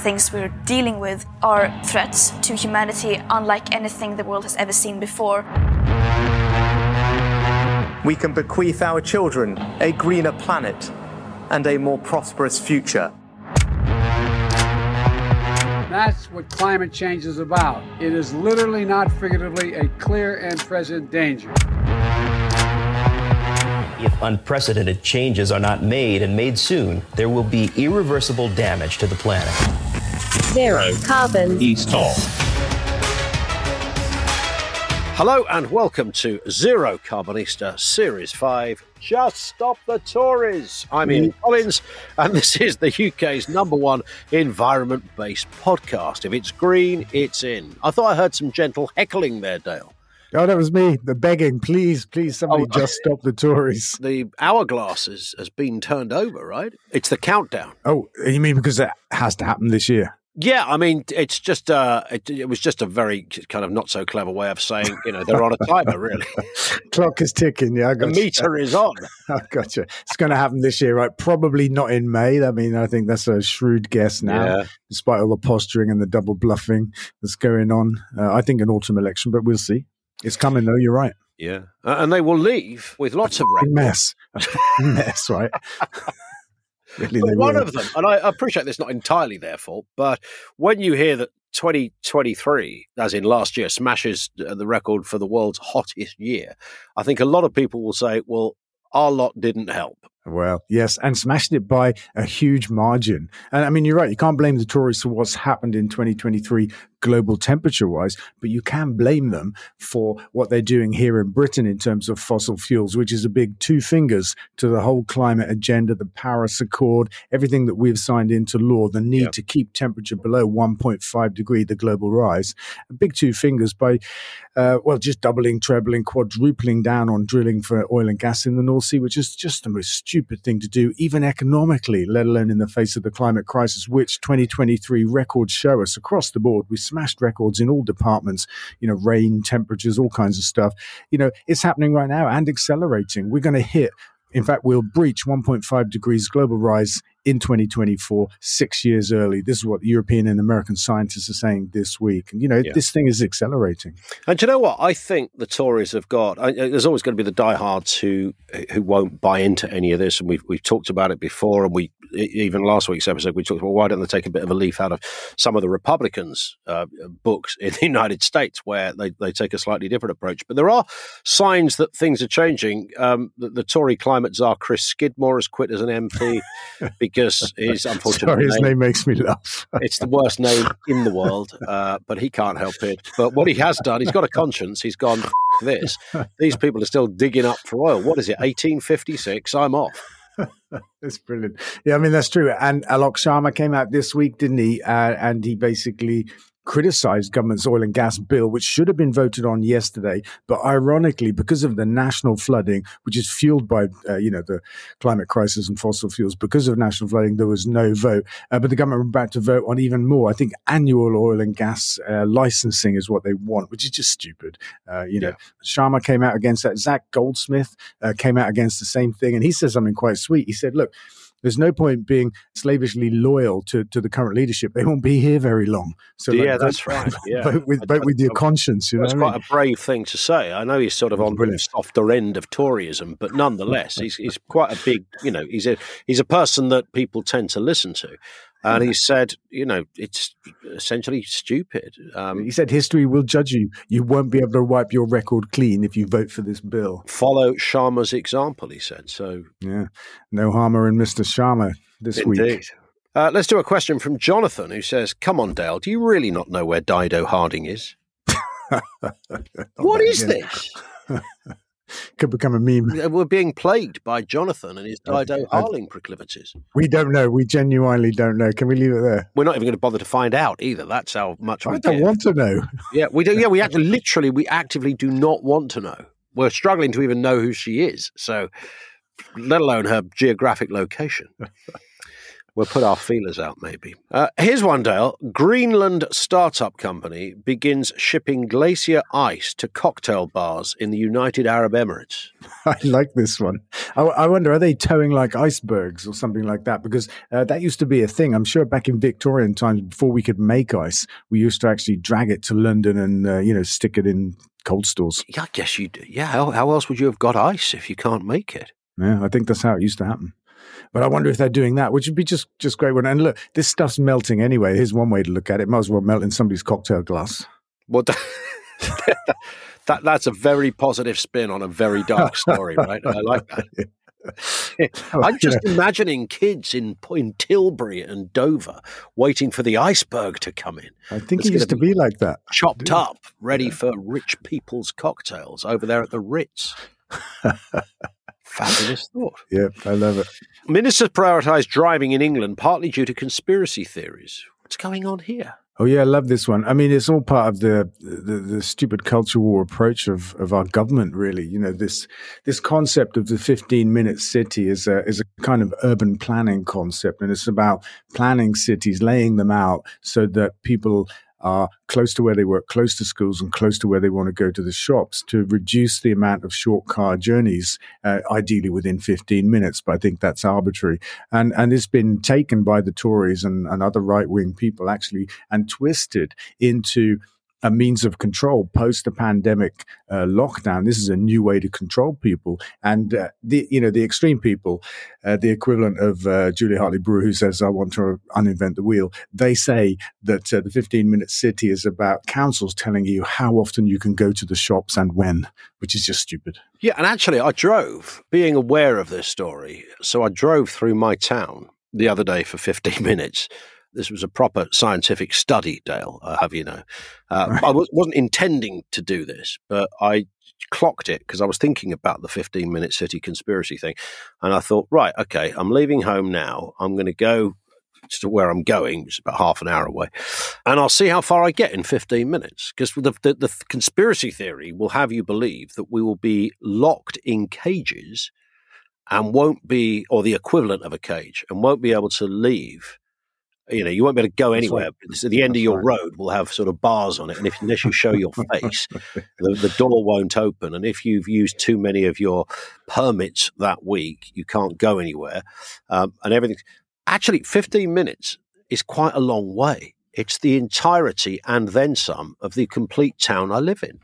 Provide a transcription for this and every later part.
things we're dealing with are threats to humanity unlike anything the world has ever seen before. We can bequeath our children a greener planet and a more prosperous future. That's what climate change is about. It is literally, not figuratively, a clear and present danger. If unprecedented changes are not made and made soon, there will be irreversible damage to the planet. Zero carbon. East Talk. Hello and welcome to Zero Carbonista Series 5 Just Stop the Tories. I'm Ian mm. Collins and this is the UK's number one environment based podcast. If it's green, it's in. I thought I heard some gentle heckling there, Dale. Oh, that was me. The begging, please, please, somebody Oh, just stop the Tories. The hourglass has, has been turned over, right? It's the countdown. Oh, you mean because it has to happen this year? Yeah, I mean, it's just uh, it, it was just a very kind of not so clever way of saying, you know, they're on a timer, really. Clock is ticking. Yeah, I The got you. meter is on. I gotcha. It's going to happen this year, right? Probably not in May. I mean, I think that's a shrewd guess now, Yeah. despite all the posturing and the double bluffing that's going on. Uh, I think an autumn election, but we'll see. It's coming, though. You're right. Yeah, Uh, and they will leave with lots of A records. mess. Mess, right? really, one will. of them, and I appreciate this not entirely their fault, but when you hear that 2023, as in last year, smashes the record for the world's hottest year, I think a lot of people will say, well, our lot didn't help. Well, yes, and smashed it by a huge margin. And I mean, you're right. You can't blame the Tories for what's happened in 2023 global temperature wise, but you can blame them for what they're doing here in Britain in terms of fossil fuels, which is a big two fingers to the whole climate agenda, the Paris Accord, everything that we've signed into law, the need to keep temperature below 1.5 degree, the global rise. A big two fingers by, uh, well, just doubling, trebling, quadrupling down on drilling for oil and gas in the North Sea, which is just the most stupid thing to do, even economically, let alone in the face of the climate crisis, which 2023 records show us across the board. We smashed records in all departments, you know, rain, temperatures, all kinds of stuff. You know, it's happening right now and accelerating. We're going to hit in fact, we'll breach 1.5 degrees global rise in 2024, six years early. This is what European and American scientists are saying this week. And, you know, Yeah. this thing is accelerating. And do you know what? I think the Tories have got. I, there's always going to be the diehards who who won't buy into any of this, and we've we've talked about it before. And we even last week's episode we talked about why don't they take a bit of a leaf out of some of the Republicans' uh, books in the United States, where they, they take a slightly different approach. But there are signs that things are changing. Um, the, the Tory climate czar Chris Skidmore has quit as an MP because his unfortunate Sorry, his name makes me laugh. it's the worst name in the world, uh, but he can't help it. But what he has done, he's got a conscience. He's gone, "F- this. These people are still digging up for oil. What is it, 1856? I'm off. That's brilliant. Yeah, I mean that's true. And Alok Sharma came out this week, didn't he? Uh, and he basically criticized government's oil and gas bill, which should have been voted on yesterday. But ironically, because of the national flooding, which is fueled by uh, you know the climate crisis and fossil fuels, because of national flooding, there was no vote. Uh, but the government were about to vote on even more. I think annual oil and gas uh, licensing is what they want, which is just stupid. Uh, you know, Sharma came out against that. Zac Goldsmith uh, came out against the same thing, and he said something quite sweet. He said, "Look." There's no point being slavishly loyal to, to the current leadership. They won't be here very long. So Yeah, like, that's vote- right. Yeah. vote with vote with your conscience. You know, That's what I quite mean? a brave thing to say. I know he's sort of on the softer end of Toryism, but nonetheless, he's, he's quite a big, you know, he's a he's a person that people tend to listen to. And he said, you know, it's essentially stupid. Um, He said history will judge you. You won't be able to wipe your record clean if you vote for this bill. follow Sharma's example, he said. So Yeah, no harmer in Mr. Sharma this week. Uh, let's do a question from Jonathan, who says, "Come on, Dale, do you really not know where Dido Harding is? What is this? Could become a meme. We're being plagued by Jonathan and his Dido Harding proclivities. We don't know. We genuinely don't know. Can we leave it there? We're not even going to bother to find out either. That's how much we I don't care. want to know. Yeah, we do. Yeah, we actually, literally, we actively do not want to know. We're struggling to even know who she is. So, let alone her geographic location. We'll put our feelers out, maybe. Uh, here's one, Dale. Greenland startup company begins shipping glacier ice to cocktail bars in the United Arab Emirates. I like this one. I, I wonder, are they towing like icebergs or something like that? Because uh, that used to be a thing. I'm sure back in Victorian times, before we could make ice, we used to actually drag it to London and uh, you know stick it in cold stores. Yeah, I guess you do. Yeah, how, how else would you have got ice if you can't make it? Yeah, I think that's how it used to happen. But I wonder if they're doing that, which would be just just great. One and look, this stuff's melting anyway. Here's one way to look at it. Might as well melt in somebody's cocktail glass. Well, that that's a very positive spin on a very dark story, right? I like that. I'm just imagining kids in in Tilbury and Dover waiting for the iceberg to come in. I think it's it used to be like that. Chopped up, ready for rich people's cocktails over there at the Ritz. Fabulous thought. Yep, I love it. Ministers prioritise driving in England partly due to conspiracy theories. What's going on here? Oh yeah, I love this one. I mean, it's all part of the, the the, stupid culture war approach of, of our government. Really, you know this this concept of the fifteen minute city is a is a kind of urban planning concept, and it's about planning cities, laying them out so that people are close to where they work, close to schools, and close to where they want to go to the shops to reduce the amount of short car journeys, uh, ideally within 15 minutes. But I think that's arbitrary. And, and it's been taken by the Tories and, and other right wing people actually and twisted into a means of control post the pandemic uh, lockdown. This is a new way to control people, and uh, the you know the extreme people, uh, the equivalent of uh, Julia Hartley Brewer, who says I want to uninvent the wheel. They say that uh, the 15 minute city is about councils telling you how often you can go to the shops and when, which is just stupid. Yeah, and actually, I drove, being aware of this story, so I drove through my town the other day for 15 minutes this was a proper scientific study, Dale, I have you know. Uh, right. I w- wasn't intending to do this, but I clocked it because I was thinking about the 15 minute city conspiracy thing. And I thought, right, okay, I'm leaving home now. I'm going to go to where I'm going, which is about half an hour away, and I'll see how far I get in 15 minutes. Because the, the, the conspiracy theory will have you believe that we will be locked in cages and won't be, or the equivalent of a cage, and won't be able to leave you know, you won't be able to go anywhere. Right. the end That's of your right. road will have sort of bars on it, and if unless you show your face, the, the, door won't open. And if you've used too many of your permits that week, you can't go anywhere, um, and everything. Actually, fifteen minutes is quite a long way. It's the entirety and then some of the complete town I live in.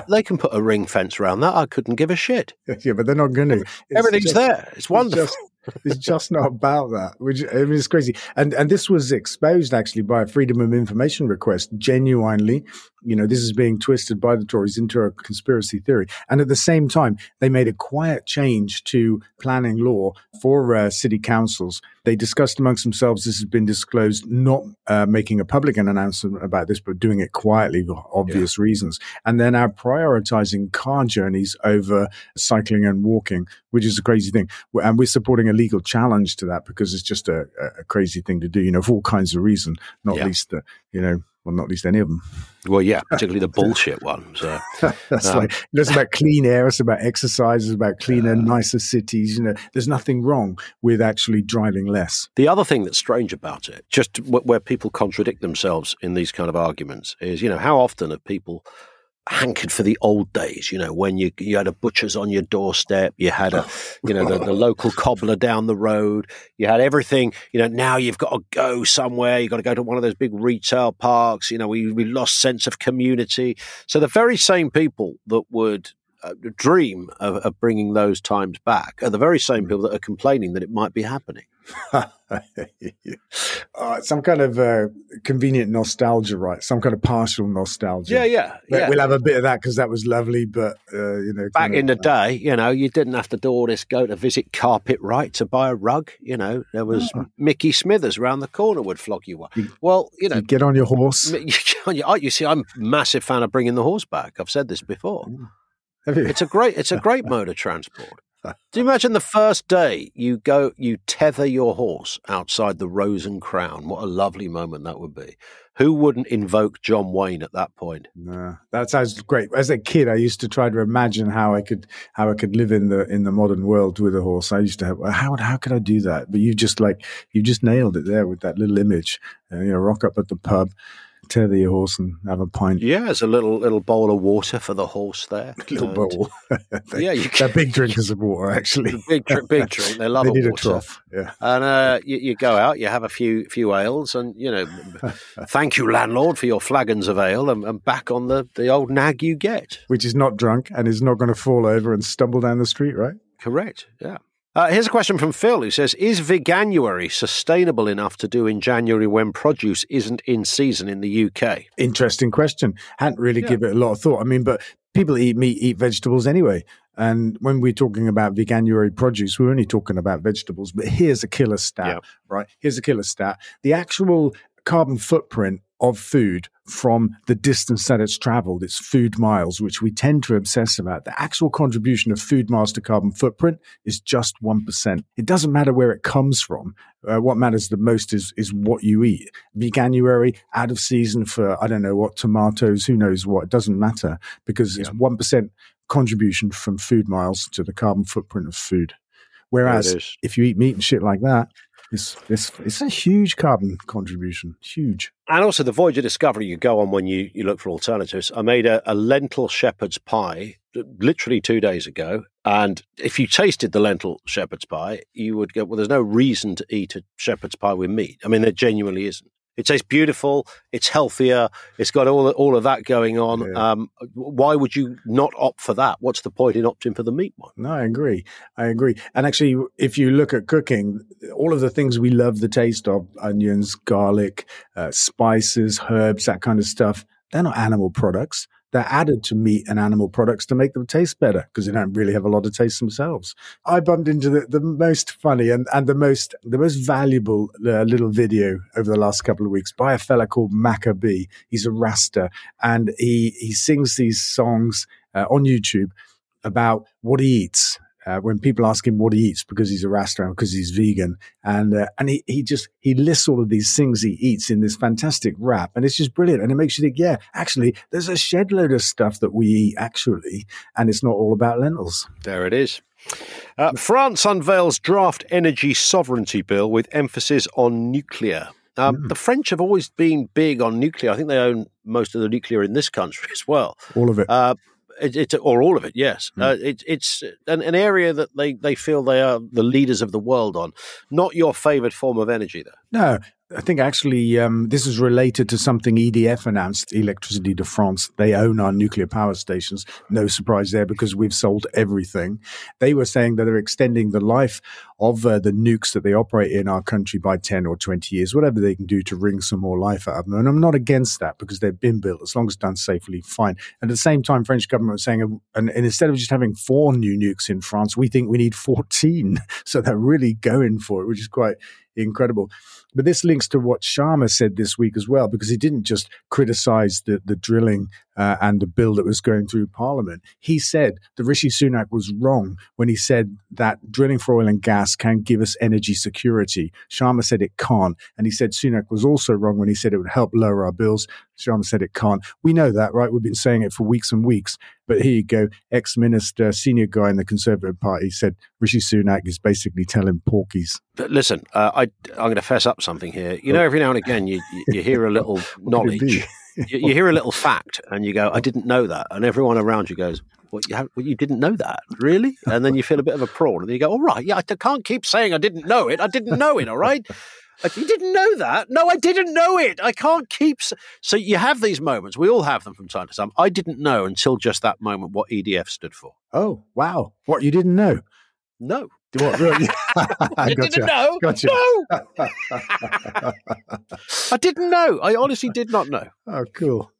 they can put a ring fence around that. I couldn't give a shit. Yeah, but they're not going to. Everything's just, there. It's wonderful. It's just, it's just not about that. Which I mean, it's crazy. And and this was exposed actually by a freedom of information request. Genuinely, you know, this is being twisted by the Tories into a conspiracy theory. And at the same time, they made a quiet change to planning law for uh, city councils. They discussed amongst themselves. This has been disclosed, not uh, making a public announcement about this, but doing it quietly for obvious yeah. reasons. And they're now prioritizing car journeys over cycling and walking, which is a crazy thing. And we're supporting a legal challenge to that because it's just a, a crazy thing to do, you know, for all kinds of reasons, not yeah. least, the, you know, well, not least any of them. Well, yeah, particularly the bullshit ones. Uh, That's um, like it's about clean air, it's about exercise, it's about cleaner, uh, nicer cities. You know, there's nothing wrong with actually driving less. The other thing that's strange about it, just where people contradict themselves in these kind of arguments, is you know how often have people hankered for the old days, you know, when you you had a butcher's on your doorstep, you had a, you know, the, the, local cobbler down the road, you had everything. You know, now you've got to go somewhere, you've got to go to one of those big retail parks. You know, we we lost sense of community. So the very same people that would dream of, of, bringing those times back are the very same mm. people that are complaining that it might be happening. uh, some kind of uh, convenient nostalgia, right? Some kind of partial nostalgia. Yeah, yeah, yeah. We'll have a bit of that because that was lovely, but uh, you know, back in the day, you know, you didn't have to do all this. Go to visit Carpet Right to buy a rug. You know, there was oh. Mickey Smithers around the corner would flog you one. Well, you know, you get on your horse. You see, I'm a massive fan of bringing the horse back. I've said this before. It's a great, it's a great mode of transport. Do you imagine the first day you go, you tether your horse outside the Rose and Crown? What a lovely moment that would be. Who wouldn't invoke John Wayne at that point? No, that sounds great. As a kid, I used to try to imagine how I could how I could live in the in the modern world with a horse. I used to have how how could I do that? But you just like you just nailed it there with that little image. Uh, you know, rock up at the pub, tether your horse and have a pint. Yeah, there's a little little bowl of water for the horse there. little And- bowl. they, Yeah, you they're big drinkers of water. Actually, Big drink, big drink. They love they a need a water. trough. Yeah. And uh, you, you go out, you have a few few ales, and you know, thank you, landlord, for your flagons of ale, and, and back on the, the old nag you get. Which is not drunk and is not going to fall over and stumble down the street, right? Correct. Yeah. Uh, here's a question from Phil who says Is Veganuary sustainable enough to do in January when produce isn't in season in the UK? Interesting question. Hadn't really given it a lot of thought. I mean, but people eat meat, eat vegetables anyway. And when we're talking about veganuary produce, we're only talking about vegetables. But here's a killer stat, Yeah. right? Here's a killer stat. The actual carbon footprint of food from the distance that it's traveled, its food miles, which we tend to obsess about. The actual contribution of food miles to carbon footprint is just 1%. It doesn't matter where it comes from. Uh, what matters the most is, is what you eat. Veganuary, out of season for, I don't know what, tomatoes, who knows what, it doesn't matter because it's 1% contribution from food miles to the carbon footprint of food. Whereas if you eat meat and shit like that, it's, it's, it's a huge carbon contribution. Huge. And also the Voyager Discovery you go on when you, you look for alternatives. I made a, a lentil shepherd's pie literally two days ago. And if you tasted the lentil shepherd's pie, you would go, well, there's no reason to eat a shepherd's pie with meat. I mean, there genuinely isn't. It tastes beautiful. It's healthier. It's got all all of that going on. Yeah. Um, why would you not opt for that? What's the point in opting for the meat one? No, I agree. I agree. And actually, if you look at cooking, all of the things we love the taste of onions, garlic, uh, spices, herbs, that kind of stuff they're not animal products. They're added to meat and animal products to make them taste better because they don't really have a lot of taste themselves. I bumped into the, the most funny and, and the most the most valuable uh, little video over the last couple of weeks by a fella called Maccabee. He's a Rasta and he he sings these songs uh, on YouTube about what he eats. Uh, when people ask him what he eats because he's a Rasta and because he's vegan, and uh, and he, he just he lists all of these things he eats in this fantastic rap, and it's just brilliant, and it makes you think, yeah, actually, there's a shed load of stuff that we eat actually, and it's not all about lentils. There it is. Uh, France unveils draft energy sovereignty bill with emphasis on nuclear. Um, The French have always been big on nuclear. I think they own most of the nuclear in this country as well. All of it. Uh, it, it, or all of it, yes. Uh, it, it's an, an area that they, they feel they are the leaders of the world on. Not your favoured form of energy, though. No, I think actually um, this is related to something EDF announced, Electricity de France. They own our nuclear power stations. No surprise there because we've sold everything. They were saying that they're extending the life of uh, the nukes that they operate in our country by 10 or 20 years, whatever they can do to wring some more life out of them. And I'm not against that because they've been built. As long as done safely, fine. At the same time, French government was saying, uh, and, and instead of just having four new nukes in France, we think we need 14. So they're really going for it, which is quite incredible. But this links to what Sharma said this week as well, because he didn't just criticize the, the drilling uh, and the bill that was going through Parliament. He said that Rishi Sunak was wrong when he said that drilling for oil and gas can give us energy security. Sharma said it can't. And he said Sunak was also wrong when he said it would help lower our bills. Sharma said it can't. We know that, right? We've been saying it for weeks and weeks. But here you go. Ex minister, senior guy in the Conservative Party said Rishi Sunak is basically telling porkies. Listen, uh, I, I'm going to fess up something here. You oh. know, every now and again, you, you, hear a little What could it be? knowledge, you, you hear a little fact, and you go, I didn't know that. And everyone around you goes, what, you, have, what, you didn't know that? Really? And then you feel a bit of a prawn, and you go, all right, yeah, I can't keep saying I didn't know it. I didn't know it, all right? Like, you didn't know that? No, I didn't know it. I can't keep. So you have these moments. We all have them from time to time. I didn't know until just that moment what EDF stood for. Oh, wow. What, you didn't know? No. What, really? I didn't know. Gotcha. No. I didn't know. I honestly did not know. Oh, cool.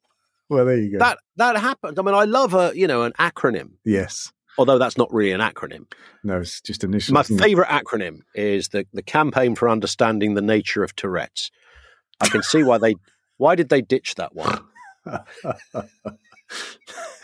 Well, there you go. That that happened. I mean, I love a you know an acronym, yes. although that's not really an acronym. No, it's just initial. My favourite acronym is the the campaign for understanding the nature of Tourette's. I can see why they why did they ditch that one.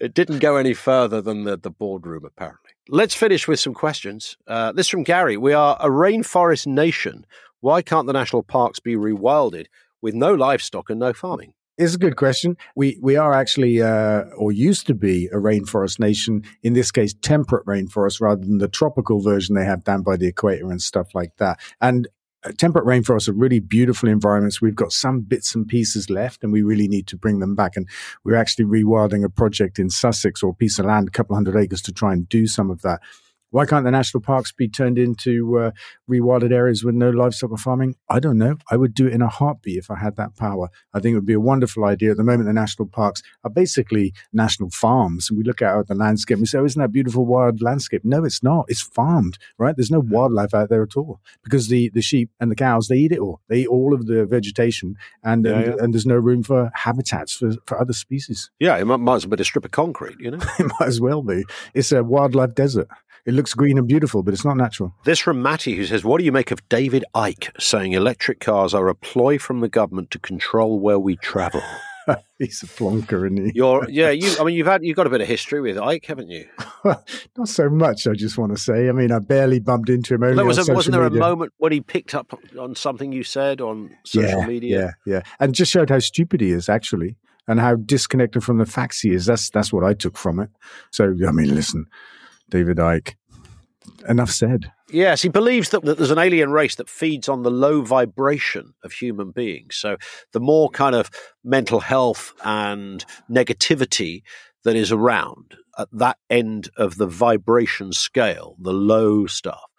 it didn't go any further than the, the boardroom, apparently. Let's finish with some questions. Uh, this from Gary. We are a rainforest nation. Why can't the national parks be rewilded with no livestock and no farming? It's a good question. We we are actually, uh, or used to be, a rainforest nation. In this case, temperate rainforest rather than the tropical version they have down by the equator and stuff like that. And Uh, temperate rainforests are really beautiful environments. We've got some bits and pieces left, and we really need to bring them back. And we're actually rewilding a project in Sussex or a piece of land, a couple hundred acres, to try and do some of that. Why can't the national parks be turned into uh, rewilded areas with no livestock or farming? I don't know. I would do it in a heartbeat if I had that power. I think it would be a wonderful idea. At the moment, the national parks are basically national farms. And we look out at the landscape and we say, oh, isn't that beautiful wild landscape? No, it's not. It's farmed, right? There's no wildlife out there at all because the, the sheep and the cows, they eat it all. They eat all of the vegetation and, yeah, and, yeah. and, there's no room for habitats for, for other species. Yeah, it might, might as well be a strip of concrete, you know? it might as well be. It's a wildlife desert. It looks green and beautiful, but it's not natural. This from Matty, who says, What do you make of David Icke saying electric cars are a ploy from the government to control where we travel? He's a flunker, isn't he? You're, yeah, you. I mean, you've had you've got a bit of history with Icke, haven't you? Not so much. I just want to say. I mean, I barely bumped into him. Only was wasn't there media. a moment when he picked up on something you said on social yeah, media? Yeah, yeah, and just showed how stupid he is actually, and how disconnected from the facts he is. That's that's what I took from it. So, I mean, listen, David Icke, enough said. Yes, he believes that, that, there's an alien race that feeds on the low vibration of human beings. So the more kind of mental health and negativity that is around at that end of the vibration scale, the low stuff,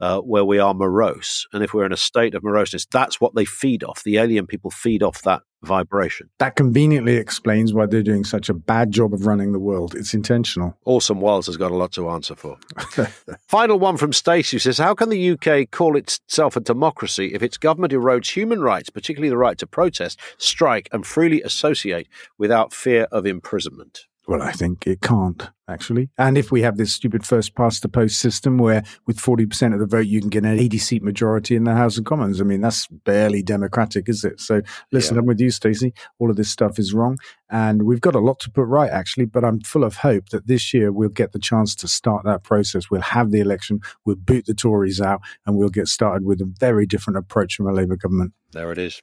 uh, where we are morose. And if we're in a state of moroseness, that's what they feed off. The alien people feed off that vibration. That conveniently explains why they're doing such a bad job of running the world. It's intentional. Orson Welles has got a lot to answer for. Final one from Stacey says How can the UK call itself a democracy if its government erodes human rights, particularly the right to protest, strike, and freely associate without fear of imprisonment? Well, I think it can't actually. And if we have this stupid first past the post system where with 40% of the vote you can get an 80 seat majority in the House of Commons, I mean, that's barely democratic, is it? So listen, yeah. I'm with you, Stacey. All of this stuff is wrong. And we've got a lot to put right, actually. But I'm full of hope that this year we'll get the chance to start that process. We'll have the election, we'll boot the Tories out, and we'll get started with a very different approach from a Labour government. There it is.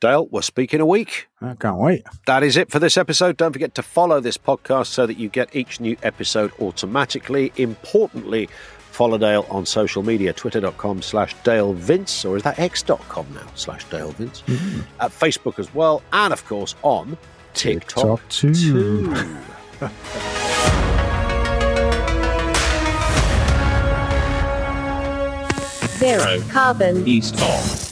Dale, we'll speak in a week. I can't wait. That is it for this episode. Don't forget to follow this podcast so that you get each new episode automatically. Importantly, follow Dale on social media, twitter.com slash Dale Vince, or is that x.com now slash Dale Vince? Mm-hmm. At Facebook as well, and of course on TikTok, TikTok too. too. Zero Carbonista of.